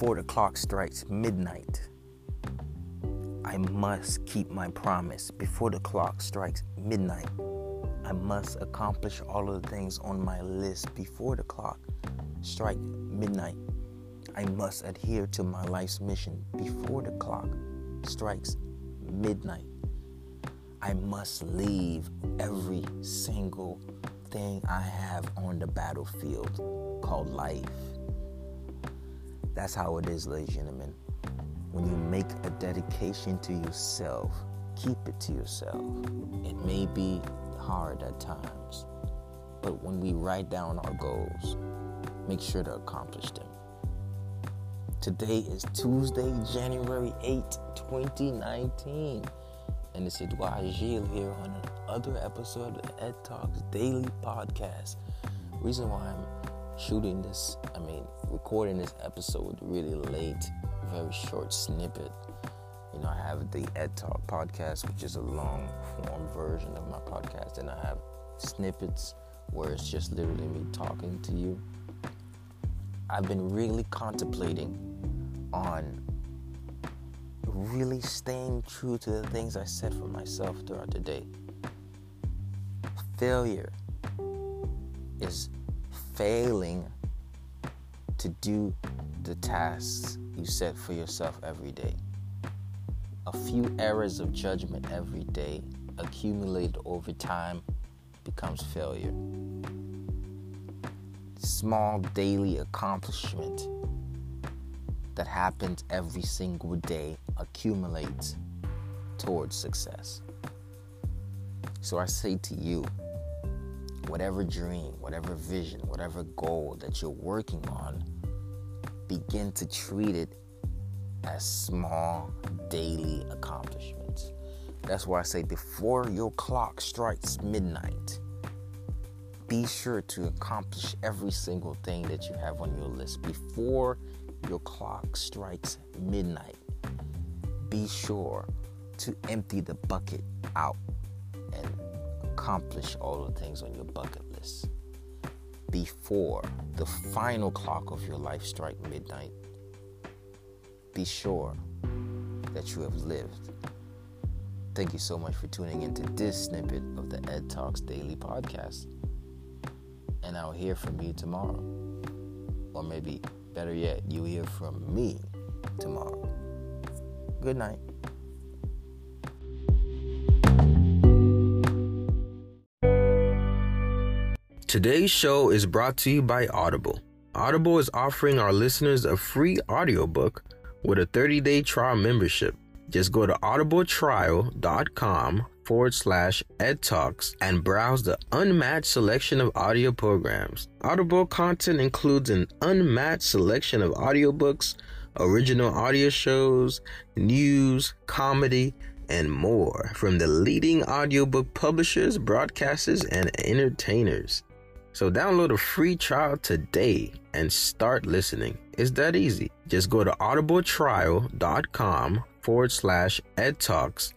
before the clock strikes midnight, I must keep my promise. Before the clock strikes midnight, I must accomplish all of the things on my list before the clock strike midnight. I must adhere to my life's mission before the clock strikes midnight. I must leave every single thing I have on the battlefield called life. That's how it is, ladies and gentlemen. When you make a dedication to yourself, keep it to yourself. It may be hard at times, but when we write down our goals, make sure to accomplish them. Today is Tuesday, January 8, 2019. And it's Edouard Gilles here on another episode of Ed Talks Daily Podcast. Reason why I'm shooting this, I mean, recording this episode really late, very short snippet. You know, I have the Ed Talk podcast, which is a long form version of my podcast, and I have snippets where it's just literally me talking to you. I've been really contemplating on really staying true to the things I said for myself throughout the day. Failure is failing to do the tasks you set for yourself every day. A few errors of judgment every day accumulated over time becomes failure. Small daily accomplishment that happens every single day accumulates towards success. So I say to you, whatever dream, whatever vision, whatever goal that you're working on, begin to treat it as small daily accomplishments. That's why I say before your clock strikes midnight, be sure to accomplish every single thing that you have on your list before your clock strikes midnight, be sure to empty the bucket out accomplish all the things on your bucket list before the final clock of your life strike midnight. Be sure that you have lived. Thank you so much for tuning into this snippet of the Ed Talks Daily Podcast. And I'll hear from you tomorrow. Or maybe Better yet, you hear from me tomorrow. Good night. Today's show is brought to you by Audible. Audible is offering our listeners a free audiobook with a 30 day trial membership. Just go to audibletrial.com forward slash ed talks and browse the unmatched selection of audio programs. Audible content includes an unmatched selection of audiobooks, original audio shows, news, comedy, and more from the leading audiobook publishers, broadcasters, and entertainers. So download a free trial today and start listening. It's that easy. Just go to audibletrial.com forward slash ed talks